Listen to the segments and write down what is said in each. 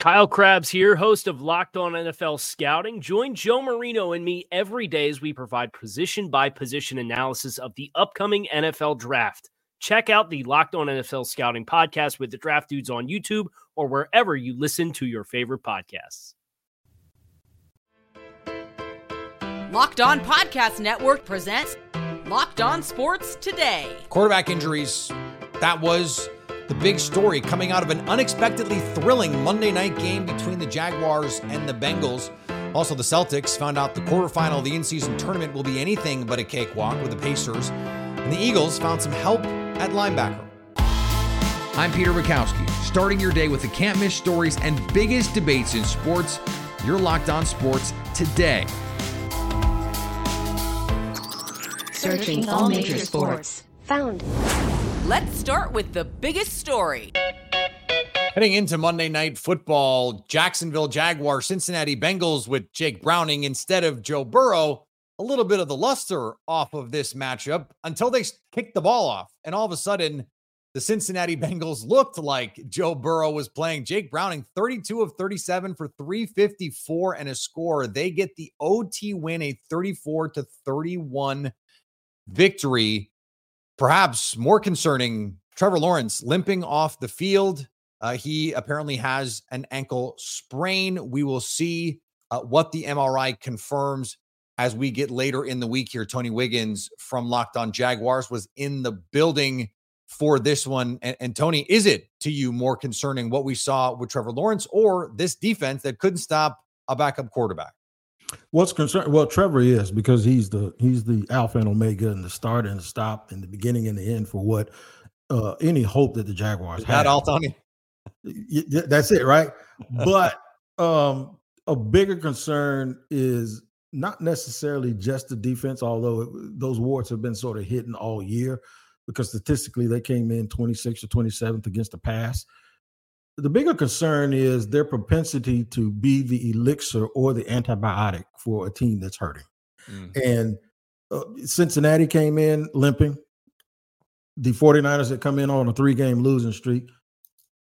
Kyle Crabbs here, host of Locked On NFL Scouting. Join Joe Marino and me every day as we provide position by position analysis of the upcoming NFL draft. Check out the Locked On NFL Scouting podcast with the draft dudes on YouTube or wherever you listen to your favorite podcasts. Locked On Podcast Network presents Locked On Sports Today. Quarterback injuries. That was the big story coming out of an unexpectedly thrilling Monday night game between the Jaguars and the Bengals. Also, the Celtics found out the quarterfinal of the in season tournament will be anything but a cakewalk with the Pacers. And the Eagles found some help at linebacker. I'm Peter Bukowski, starting your day with the can't miss stories and biggest debates in sports. You're locked on sports today. Searching all major sports. Found. Let's start with the biggest story. Heading into Monday Night Football, Jacksonville Jaguar, Cincinnati Bengals with Jake Browning instead of Joe Burrow. A little bit of the luster off of this matchup until they kicked the ball off. And all of a sudden, the Cincinnati Bengals looked like Joe Burrow was playing. Jake Browning, 32 of 37 for 354 and a score. They get the OT win, a 34 to 31 victory. Perhaps more concerning, Trevor Lawrence limping off the field. Uh, he apparently has an ankle sprain. We will see uh, what the MRI confirms as we get later in the week here. Tony Wiggins from Locked On Jaguars was in the building for this one. And, and Tony, is it to you more concerning what we saw with Trevor Lawrence or this defense that couldn't stop a backup quarterback? What's concerned? Well, Trevor is because he's the he's the alpha and omega and the start and the stop and the beginning and the end for what uh any hope that the Jaguars Is have. that all, Tony? That's it, right? But um a bigger concern is not necessarily just the defense, although it, those wards have been sort of hitting all year because statistically they came in 26 or 27th against the pass. The bigger concern is their propensity to be the elixir or the antibiotic for a team that's hurting. Mm. And uh, Cincinnati came in limping. The 49ers had come in on a three game losing streak,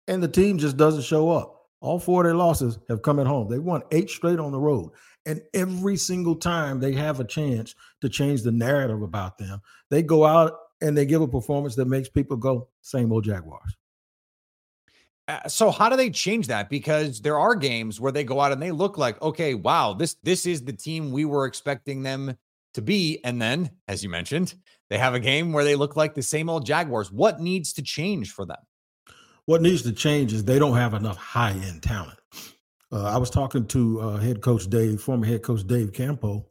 and the team just doesn't show up. All four of their losses have come at home. They won eight straight on the road. And every single time they have a chance to change the narrative about them, they go out and they give a performance that makes people go, same old Jaguars. Uh, so how do they change that? Because there are games where they go out and they look like, okay, wow, this this is the team we were expecting them to be, and then, as you mentioned, they have a game where they look like the same old Jaguars. What needs to change for them? What needs to change is they don't have enough high end talent. Uh, I was talking to uh, head coach Dave, former head coach Dave Campo,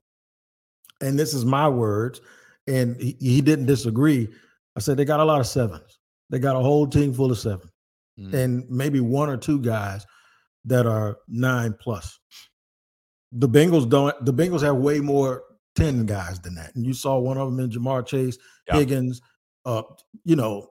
and this is my words, and he, he didn't disagree. I said they got a lot of sevens. They got a whole team full of seven, Mm. and maybe one or two guys that are nine plus. The Bengals don't. The Bengals have way more ten guys than that, and you saw one of them in Ja'Marr Chase, Yeah. Higgins, uh, you know,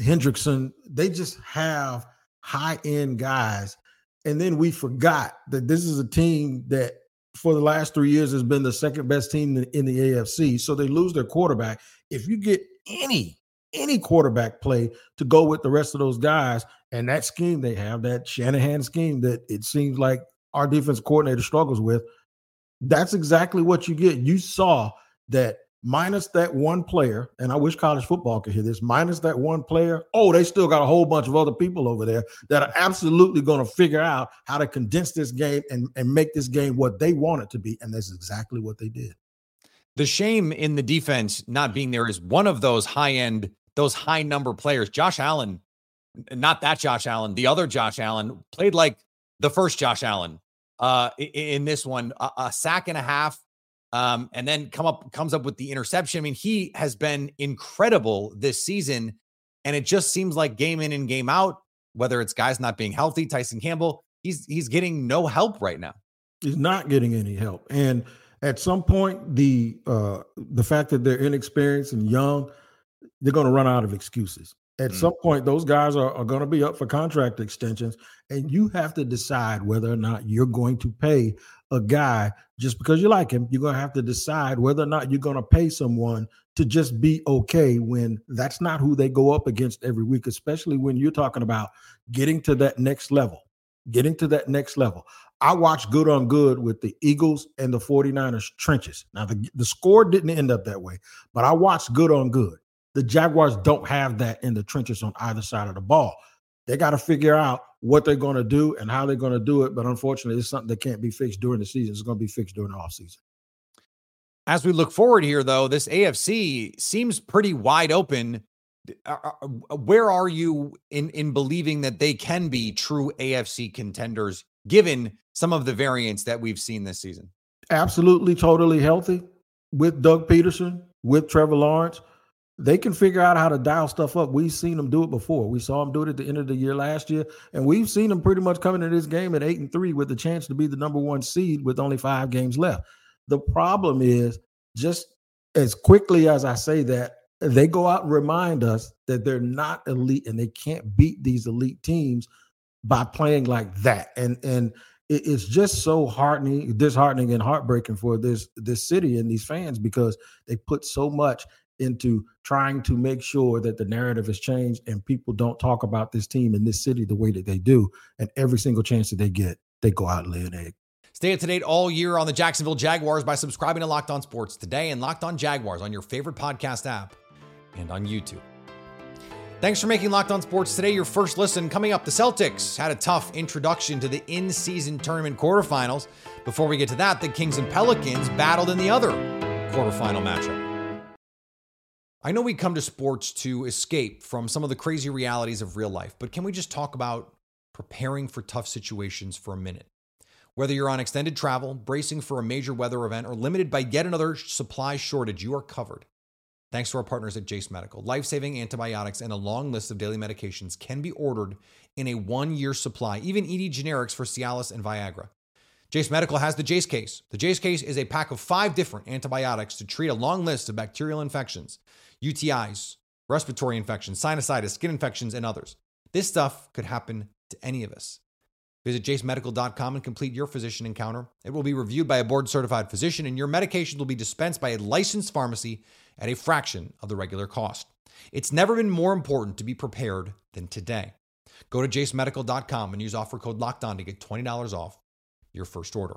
Hendrickson. They just have high end guys, and then we forgot that this is a team that for the last three years has been the second best team in, in the AFC. So they lose their quarterback. If you get any any quarterback play to go with the rest of those guys and that scheme they have, that Shanahan scheme that it seems like our defense coordinator struggles with, that's exactly what you get. You saw that minus that one player, and I wish college football could hear this, minus that one player, oh, they still got a whole bunch of other people over there that are absolutely going to figure out how to condense this game and, and make this game what they want it to be. And that's exactly what they did. The shame in the defense not being there is one of those high end, those high number players. Josh Allen, not that Josh Allen, the other Josh Allen played like the first Josh Allen uh, in this one, a, a sack and a half, Um, and then come up comes up with the interception. I mean, he has been incredible this season, and it just seems like game in and game out, whether it's guys not being healthy, Tyson Campbell, he's he's getting no help right now. He's not getting any help, and at some point, the uh, the fact that they're inexperienced and young, they're going to run out of excuses. At Mm. some point, those guys are, are going to be up for contract extensions, and you have to decide whether or not you're going to pay a guy just because you like him. You're going to have to decide whether or not you're going to pay someone to just be okay when that's not who they go up against every week, especially when you're talking about getting to that next level, getting to that next level. I watched good on good with the Eagles and the 49ers trenches. Now, the, the score didn't end up that way, but I watched good on good. The Jaguars don't have that in the trenches on either side of the ball. They got to figure out what they're going to do and how they're going to do it. But unfortunately, it's something that can't be fixed during the season. It's going to be fixed during the offseason. As we look forward here, though, this AFC seems pretty wide open. Uh, uh, Where are you in in believing that they can be true AFC contenders, given some of the variants that we've seen this season? Absolutely, totally healthy with Doug Pederson, with Trevor Lawrence. They can figure out how to dial stuff up. We've seen them do it before. We saw them do it at the end of the year last year, and we've seen them pretty much coming into this game at eight and three with the chance to be the number one seed with only five games left. The problem is just as quickly as I say that, they go out and remind us that they're not elite and they can't beat these elite teams by playing like that. And and it's just so heartening, disheartening, and heartbreaking for this this city and these fans because they put so much into trying to make sure that the narrative has changed and people don't talk about this team in this city the way that they do. And every single chance that they get, they go out and lay an egg. Stay up to date all year on the Jacksonville Jaguars by subscribing to Locked On Sports today and Locked On Jaguars on your favorite podcast app and on YouTube. Thanks for making Locked On Sports today your first listen. Coming up, the Celtics had a tough introduction to the in season tournament quarterfinals. Before we get to that, the Kings and Pelicans battled in the other quarterfinal matchup. I know we come to sports to escape from some of the crazy realities of real life, but can we just talk about preparing for tough situations for a minute? Whether you're on extended travel, bracing for a major weather event, or limited by yet another supply shortage, you are covered. Thanks to our partners at Jase Medical. Life saving antibiotics and a long list of daily medications can be ordered in a one year supply, even ED generics for Cialis and Viagra. Jase Medical has the Jase case. The Jase case is a pack of five different antibiotics to treat a long list of bacterial infections, UTIs, respiratory infections, sinusitis, skin infections, and others. This stuff could happen to any of us. Visit jasemedical.com and complete your physician encounter. It will be reviewed by a board certified physician, and your medications will be dispensed by a licensed pharmacy at a fraction of the regular cost. It's never been more important to be prepared than today. Go to jasemedical.com and use offer code LOCKEDON to get $20 off your first order.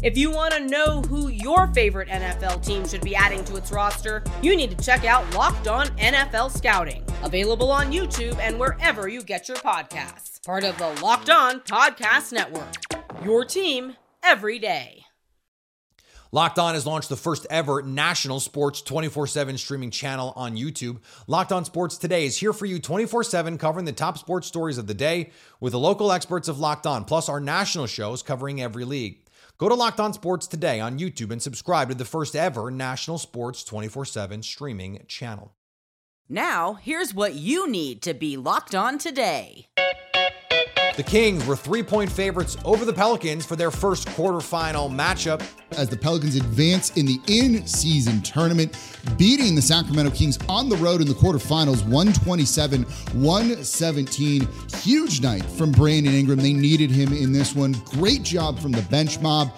If you want to know who your favorite NFL team should be adding to its roster, you need to check out Locked On NFL Scouting, available on YouTube and wherever you get your podcasts. Part of the Locked On Podcast Network. Your team every day. Locked On has launched the first ever national sports 24 7 streaming channel on YouTube. Locked On Sports Today is here for you 24 7, covering the top sports stories of the day with the local experts of Locked On, plus our national shows covering every league. Go to Locked On Sports Today on YouTube and subscribe to the first ever national sports 24 7 streaming channel. Now, here's what you need to be locked on today. The Kings were three point favorites over the Pelicans for their first quarterfinal matchup. as the Pelicans advance in the in season tournament, beating the Sacramento Kings on the road in the quarterfinals 127 117. Huge night from Brandon Ingram. They needed him in this one. Great job from the bench mob.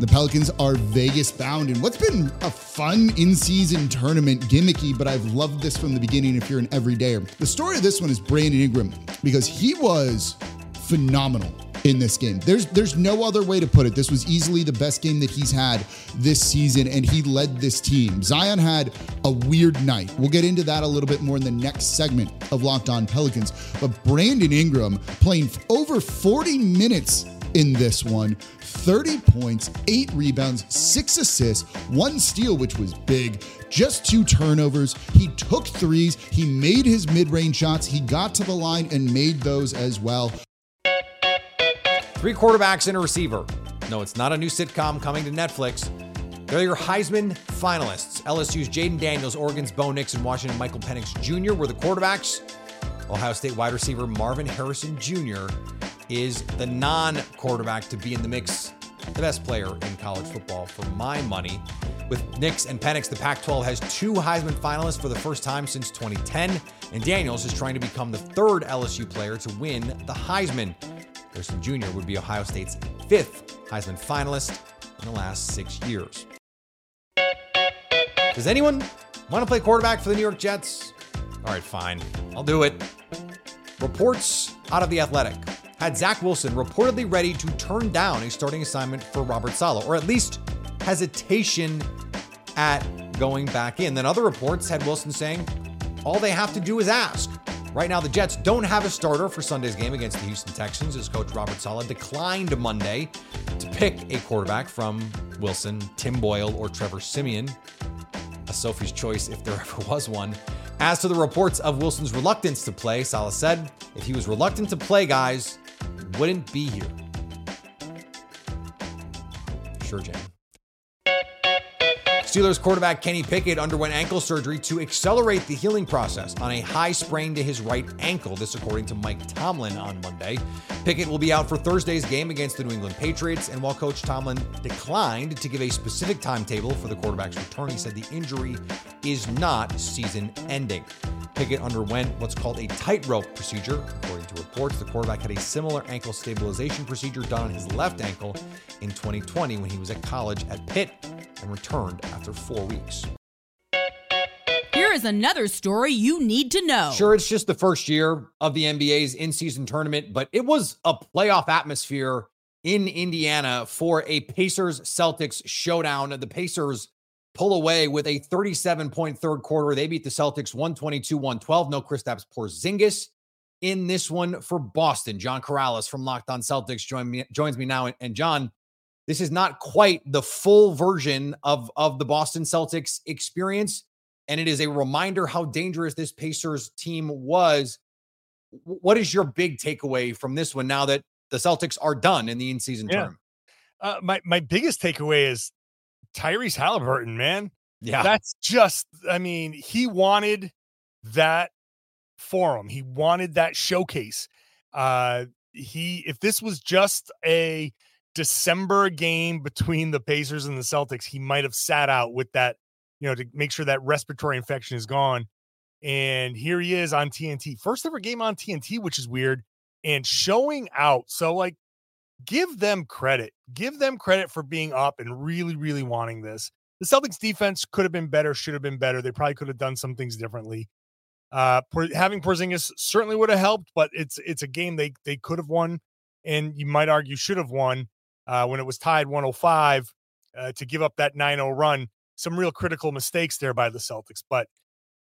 The Pelicans are Vegas bound in what's been a fun in season tournament, gimmicky, but I've loved this from the beginning if you're an everydayer. The story of this one is Brandon Ingram because he was phenomenal in this game. There's there's no other way to put it. This was easily the best game that he's had this season, and he led this team. Zion had a weird night. We'll get into that a little bit more in the next segment of Locked On Pelicans. But Brandon Ingram playing over 40 minutes in this one 30 points, eight rebounds, six assists, one steal, which was big, just two turnovers. He took threes, he made his mid range shots, he got to the line and made those as well. Three quarterbacks and a receiver. No, it's not a new sitcom coming to Netflix. They're your Heisman finalists. LSU's Jayden Daniels, Oregon's Bo Nix, and Washington Michael Penix Jr. were the quarterbacks. Ohio State wide receiver Marvin Harrison Jr. is the non quarterback to be in the mix, the best player in college football for my money. With Nix and Penix, the Pac 12 has two Heisman finalists for the first time since 2010, and Daniels is trying to become the third LSU player to win the Heisman. Harrison Jr. would be Ohio State's fifth Heisman finalist in the last six years. Does anyone want to play quarterback for the New York Jets? All right, fine. I'll do it. Reports out of The Athletic had Zach Wilson reportedly ready to turn down a starting assignment for Robert Saleh, or at least hesitation at going back in. Then other reports had Wilson saying all they have to do is ask. Right now, the Jets don't have a starter for Sunday's game against the Houston Texans as coach Robert Saleh declined Monday to pick a quarterback from Wilson, Tim Boyle, or Trevor Siemian. A Sophie's choice if there ever was one. As to the reports of Wilson's reluctance to play, Saleh said, if he was reluctant to play, guys, wouldn't be here. Sure, Jane. Steelers quarterback Kenny Pickett underwent ankle surgery to accelerate the healing process on a high sprain to his right ankle. This, according to Mike Tomlin on Monday. Pickett will be out for Thursday's game against the New England Patriots. And while Coach Tomlin declined to give a specific timetable for the quarterback's return, he said the injury is not season ending. Pickett underwent what's called a tightrope procedure. According to reports, the quarterback had a similar ankle stabilization procedure done on his left ankle in 2020 when he was at college at Pitt and returned after four weeks. Here is another story you need to know. Sure, it's just the first year of the NBA's in season tournament, but it was a playoff atmosphere in Indiana for a Pacers Celtics showdown. The Pacers pull away with a 37 point third quarter. They beat the Celtics 122 112. No Kristaps Porzingis in this one for Boston. John Karalis from Locked On Celtics join me, joins me now. And John, this is not quite the full version of, of the Boston Celtics experience. And it is a reminder how dangerous this Pacers team was. What is your big takeaway from this one now that the Celtics are done in the in season Yeah. term? Uh, my my biggest takeaway is Tyrese Halliburton, man. Yeah. That's just, I mean, he wanted that forum. He wanted that showcase. Uh he if this was just a December game between the Pacers and the Celtics, he might have sat out with that, you know, to make sure that respiratory infection is gone. And here he is on TNT. First ever game on TNT, which is weird, and showing out. So like give them credit. Give them credit for being up and really, really wanting this. The Celtics defense could have been better, should have been better. They probably could have done some things differently. Uh, having Porzingis certainly would have helped, but it's it's a game they they could have won, and you might argue should have won uh, when it was tied 105 uh, to give up that 9-0 run. Some real critical mistakes there by the Celtics, but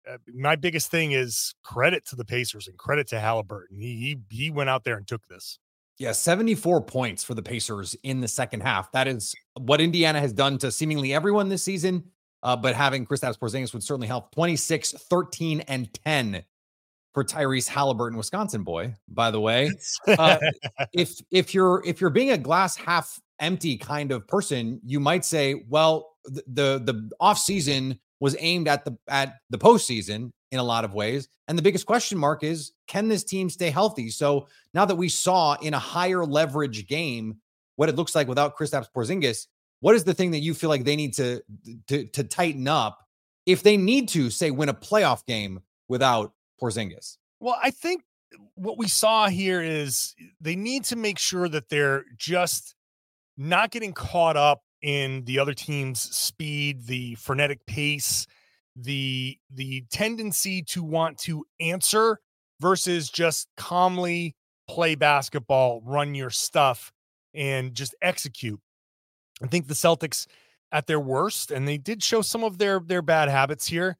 uh, my biggest thing is credit to the Pacers and credit to Halliburton. He he, he went out there and took this. Yeah, 74 points for the Pacers in the second half. That is what Indiana has done to seemingly everyone this season. Uh, but having Kristaps Porzingis would certainly help. 26, 13, and 10 for Tyrese Halliburton, Wisconsin boy. By the way, uh, if if you're if you're being a glass half empty kind of person, you might say, well, the the, the off season was aimed at the at the postseason in a lot of ways, and the biggest question mark is, can this team stay healthy? So now that we saw in a higher leverage game what it looks like without Kristaps Porzingis, what is the thing that you feel like they need to to to tighten up if they need to say win a playoff game without Porzingis? Well, I think what we saw here is they need to make sure that they're just not getting caught up in the other team's speed, the frenetic pace, the the tendency to want to answer versus just calmly play basketball, run your stuff, and just execute. I think the Celtics at their worst, and they did show some of their their bad habits here,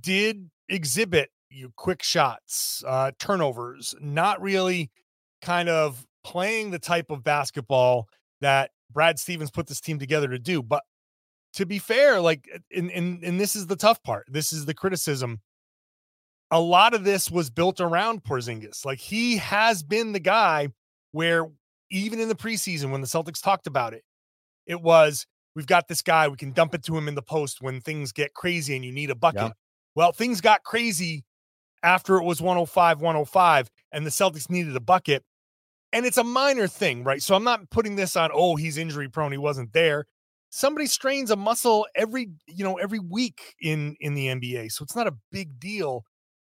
did exhibit you quick shots, uh, turnovers, not really kind of playing the type of basketball that Brad Stevens put this team together to do. But to be fair, like, and, and, and this is the tough part. This is the criticism. A lot of this was built around Porzingis. Like, he has been the guy where even in the preseason, when the Celtics talked about it, it was, we've got this guy, we can dump it to him in the post when things get crazy and you need a bucket. Well, things got crazy after it was 105, 105, and the Celtics needed a bucket. And it's a minor thing, right? So I'm not putting this on, oh, he's injury prone, he wasn't there. Somebody strains a muscle every, you know, every week in in the NBA. So it's not a big deal.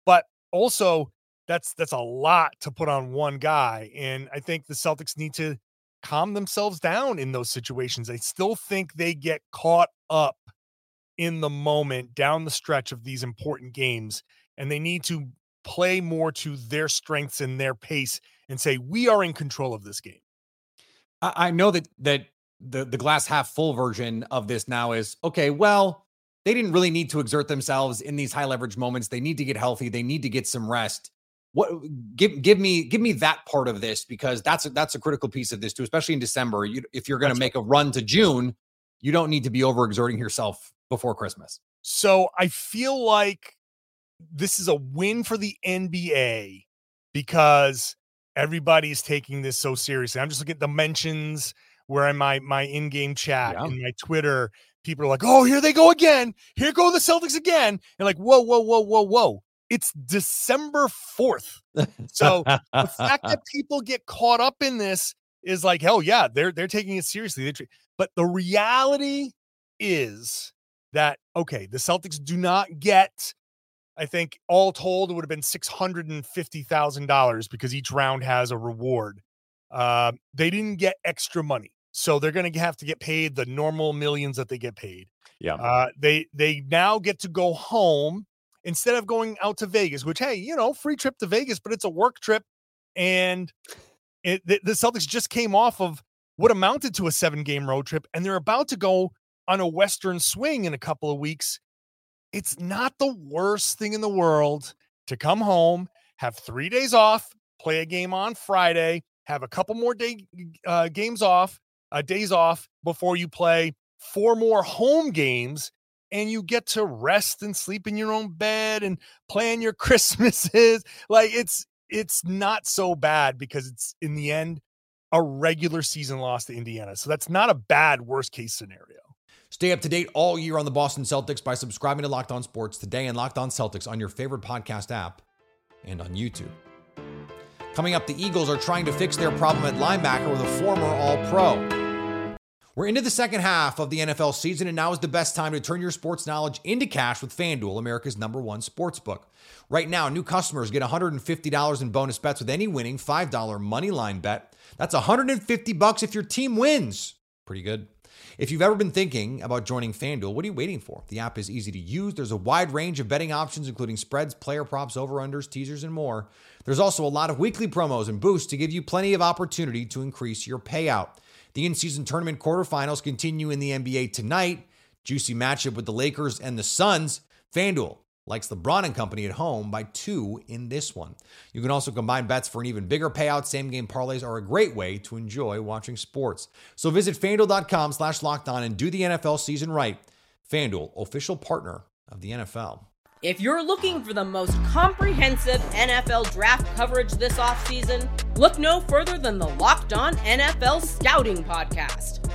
But also that's that's a lot to put on one guy. And I think the Celtics need to calm themselves down in those situations. I still think they get caught up in the moment down the stretch of these important games and they need to play more to their strengths and their pace and say we are in control of this game. I know that that the the glass half full version of this now is okay. Well, they didn't really need to exert themselves in these high leverage moments. They need to get healthy. They need to get some rest. What give give me give me that part of this because that's a, that's a critical piece of this too, especially in December. You, if you're going to make a run to June, you don't need to be overexerting yourself before Christmas. So I feel like this is a win for the NBA because everybody's taking this so seriously. I'm just looking at the mentions where in my my in-game chat yeah. and my Twitter, people are like, "Oh, here they go again. Here go the Celtics again." And like, "Whoa, whoa, whoa, whoa, whoa." It's December 4th. So the fact that people get caught up in this is like, hell yeah, they're they're taking it seriously. But the reality is that okay, the Celtics do not get I think all told, it would have been six hundred and fifty thousand dollars because each round has a reward. Uh, they didn't get extra money, so they're going to have to get paid the normal millions that they get paid. Yeah. Uh, they they now get to go home instead of going out to Vegas, which hey, you know, free trip to Vegas, but it's a work trip, and it, the, the Celtics just came off of what amounted to a seven game road trip, and they're about to go on a Western swing in a couple of weeks it's not the worst thing in the world to come home, have three days off, play a game on Friday, have a couple more day uh, games off, uh, days off before you play four more home games, and you get to rest and sleep in your own bed and plan your Christmases. like it's it's not so bad because it's in the end a regular season loss to Indiana. So that's not a bad worst case scenario. Stay up to date all year on the Boston Celtics by subscribing to Locked On Sports today and Locked On Celtics on your favorite podcast app and on YouTube. Coming up, the Eagles are trying to fix their problem at linebacker with a former All Pro. We're into the second half of the NFL season, and now is the best time to turn your sports knowledge into cash with FanDuel, America's number one sports book. Right now, new customers get $150 in bonus bets with any winning $5 money line bet. That's 150 bucks if your team wins. Pretty good. If you've ever been thinking about joining FanDuel, what are you waiting for? The app is easy to use. There's a wide range of betting options, including spreads, player props, over-unders, teasers, and more. There's also a lot of weekly promos and boosts to give you plenty of opportunity to increase your payout. The in-season tournament quarterfinals continue in the NBA tonight. Juicy matchup with the Lakers and the Suns. FanDuel likes LeBron and company at home by two in this one. You can also combine bets for an even bigger payout. Same game parlays are a great way to enjoy watching sports. So visit fanduel.com slash locked on and do the NFL season right. FanDuel, official partner of the NFL. If you're looking for the most comprehensive NFL draft coverage this offseason, look no further than the Locked On NFL Scouting Podcast.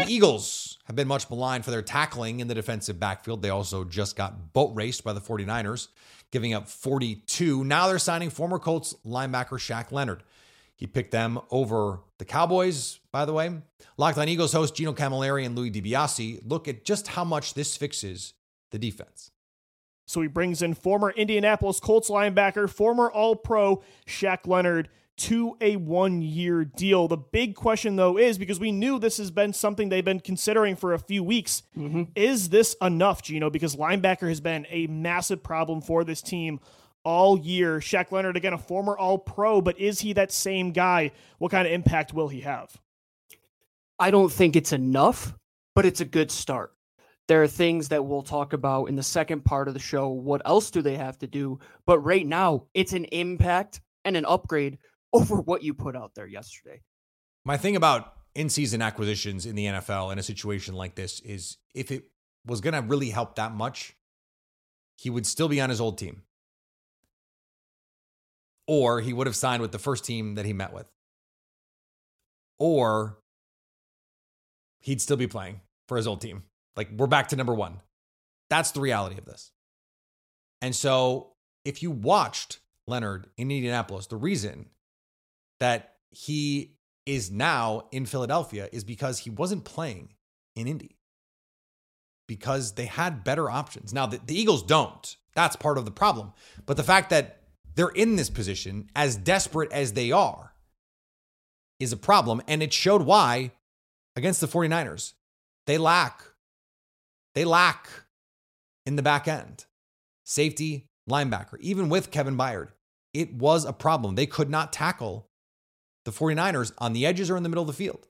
The Eagles have been much maligned for their tackling in the defensive backfield. They also just got boat raced by the 49ers, giving up 42. Now they're signing former Colts linebacker Shaq Leonard. He picked them over the Cowboys, by the way. Locked on Eagles host Gino Camilleri and Louis DiBiase look at just how much this fixes the defense. So he brings in former Indianapolis Colts linebacker, former All Pro Shaq Leonard to a one year deal. The big question, though, is because we knew this has been something they've been considering for a few weeks. Mm-hmm. Is this enough, Gino? Because linebacker has been a massive problem for this team all year. Shaq Leonard, again, a former All Pro, but is he that same guy? What kind of impact will he have? I don't think it's enough, but it's a good start. There are things that we'll talk about in the second part of the show. What else do they have to do? But right now, it's an impact and an upgrade over what you put out there yesterday. My thing about in season acquisitions in the NFL in a situation like this is if it was going to really help that much, he would still be on his old team. Or he would have signed with the first team that he met with. Or he'd still be playing for his old team. Like we're back to number one. That's the reality of this. And so if you watched Leonard in Indianapolis, the reason that he is now in Philadelphia is because he wasn't playing in Indy because they had better options. Now, the, the, Eagles don't. That's part of the problem. But the fact that they're in this position, as desperate as they are, is a problem. And it showed why against the 49ers. They lack, they lack in the back end safety, linebacker, even with Kevin Byard. It was a problem. They could not tackle the 49ers on the edges or in the middle of the field.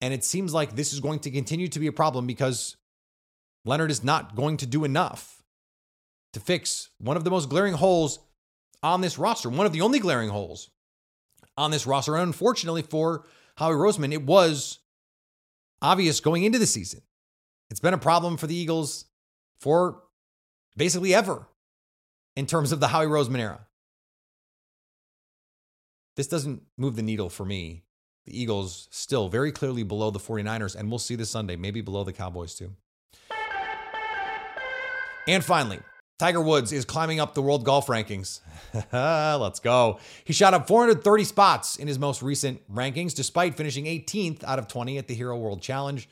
And it seems like this is going to continue to be a problem because Leonard is not going to do enough to fix one of the most glaring holes on this roster, one of the only glaring holes on this roster. And unfortunately for Howie Roseman, it was obvious going into the season. It's been a problem for the Eagles for basically ever in terms of the Howie Roseman era. This doesn't move the needle for me. The Eagles still very clearly below the 49ers, and we'll see this Sunday, maybe below the Cowboys too. And finally, Tiger Woods is climbing up the world golf rankings. Let's go. He shot up 430 spots in his most recent rankings, despite finishing 18th out of 20 at the Hero World Challenge.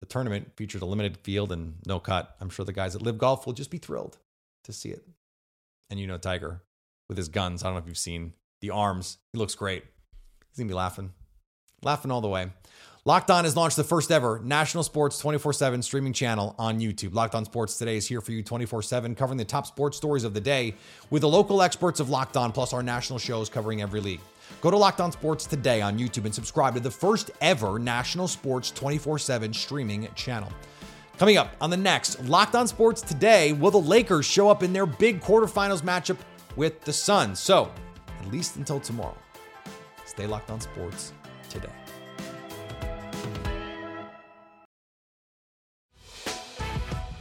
The tournament featured a limited field and no cut. I'm sure the guys at LIV Golf will just be thrilled to see it. And you know, Tiger with his guns. I don't know if you've seen the arms. He looks great. He's going to be laughing, laughing all the way. Locked On has launched the first ever national sports 24 7 streaming channel on YouTube. Locked On Sports Today is here for you 24 7, covering the top sports stories of the day with the local experts of Locked On, plus our national shows covering every league. Go to Locked On Sports today on YouTube and subscribe to the first ever national sports 24 7 streaming channel. Coming up on the next Locked On Sports today, will the Lakers show up in their big quarterfinals matchup with the Suns? So, at least until tomorrow, stay locked on sports today.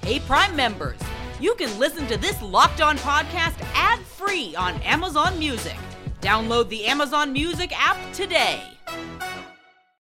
Hey, Prime members, you can listen to this Locked On podcast ad free on Amazon Music. Download the Amazon Music app today.